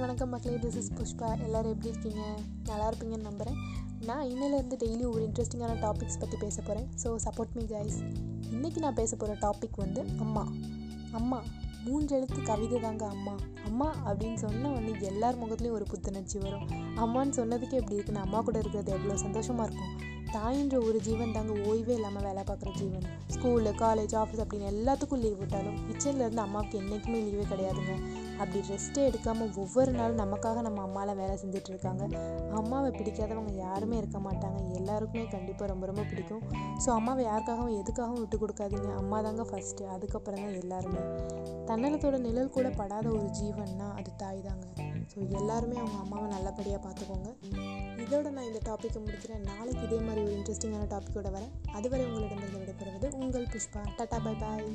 வணக்கம் மக்களே this is Pushpa. எல்லோரும் எப்படி இருக்கீங்க? நல்லா இருப்பீங்கன்னு நம்புகிறேன் நான் இன்னிலேருந்து டெய்லி ஒரு இன்ட்ரெஸ்டிங்கான டாபிக்ஸ் பற்றி பேச போகிறேன் ஸோ சப்போர்ட் மீ கைஸ் இன்றைக்கி நான் பேச போகிற டாபிக் வந்து அம்மா. அம்மா மூன்றெழுத்து கவிதை தாங்க அம்மா. அம்மா அப்படின்னு சொன்ன வந்து எல்லார் முகத்துலேயும் ஒரு புத்துணர்ச்சி வரும். அம்மான்னு சொன்னதுக்கே எப்படி இருக்குன்னு அம்மா கூட இருக்கிறது எவ்வளோ சந்தோஷமாக இருக்கும். தாயின்ற ஒரு ஜீவன் தாங்க ஓய்வே இல்லாமல் வேலை பார்க்குற ஜீவன். ஸ்கூலு காலேஜ் ஆஃபீஸ் அப்படின்னு எல்லாத்துக்கும் லீவ் விட்டாலும் கிச்சன்லேருந்து அம்மாவுக்கு என்றைக்குமே லீவே கிடையாதுங்க. அப்படி ரெஸ்ட்டே எடுக்காமல் ஒவ்வொரு நாளும் நமக்காக நம்ம அம்மாலாம் வேலை செஞ்சுட்டு இருக்காங்க அம்மாவை பிடிக்காதவங்க யாருமே இருக்க மாட்டாங்க. எல்லாருக்குமே கண்டிப்பாக ரொம்ப ரொம்ப பிடிக்கும். ஸோ அம்மாவை யாருக்காகவும் எதுக்காகவும் விட்டு கொடுக்காதீங்க. அம்மா தாங்க ஃபஸ்ட்டு அதுக்கப்புறம் தான் எல்லாருமே. தன்னலத்தோட நிழல் கூட படாத ஒரு ஜீவன்னா அது தாய் தாங்க. ஸோ எல்லாருமே அவங்க அம்மாவை நல்லபடியாக பார்த்துக்கோங்க. இதோட நான் இந்த டாப்பிக்கை முடிக்கிறேன். நாளைக்கு இதே மாதிரி ஒரு இன்ட்ரெஸ்டிங்கான டாப்பிக்கோட வரேன். அதுவரை உங்களிடமிருந்து விடைபெறுவது உங்கள் புஷ்பா. Tata bye bye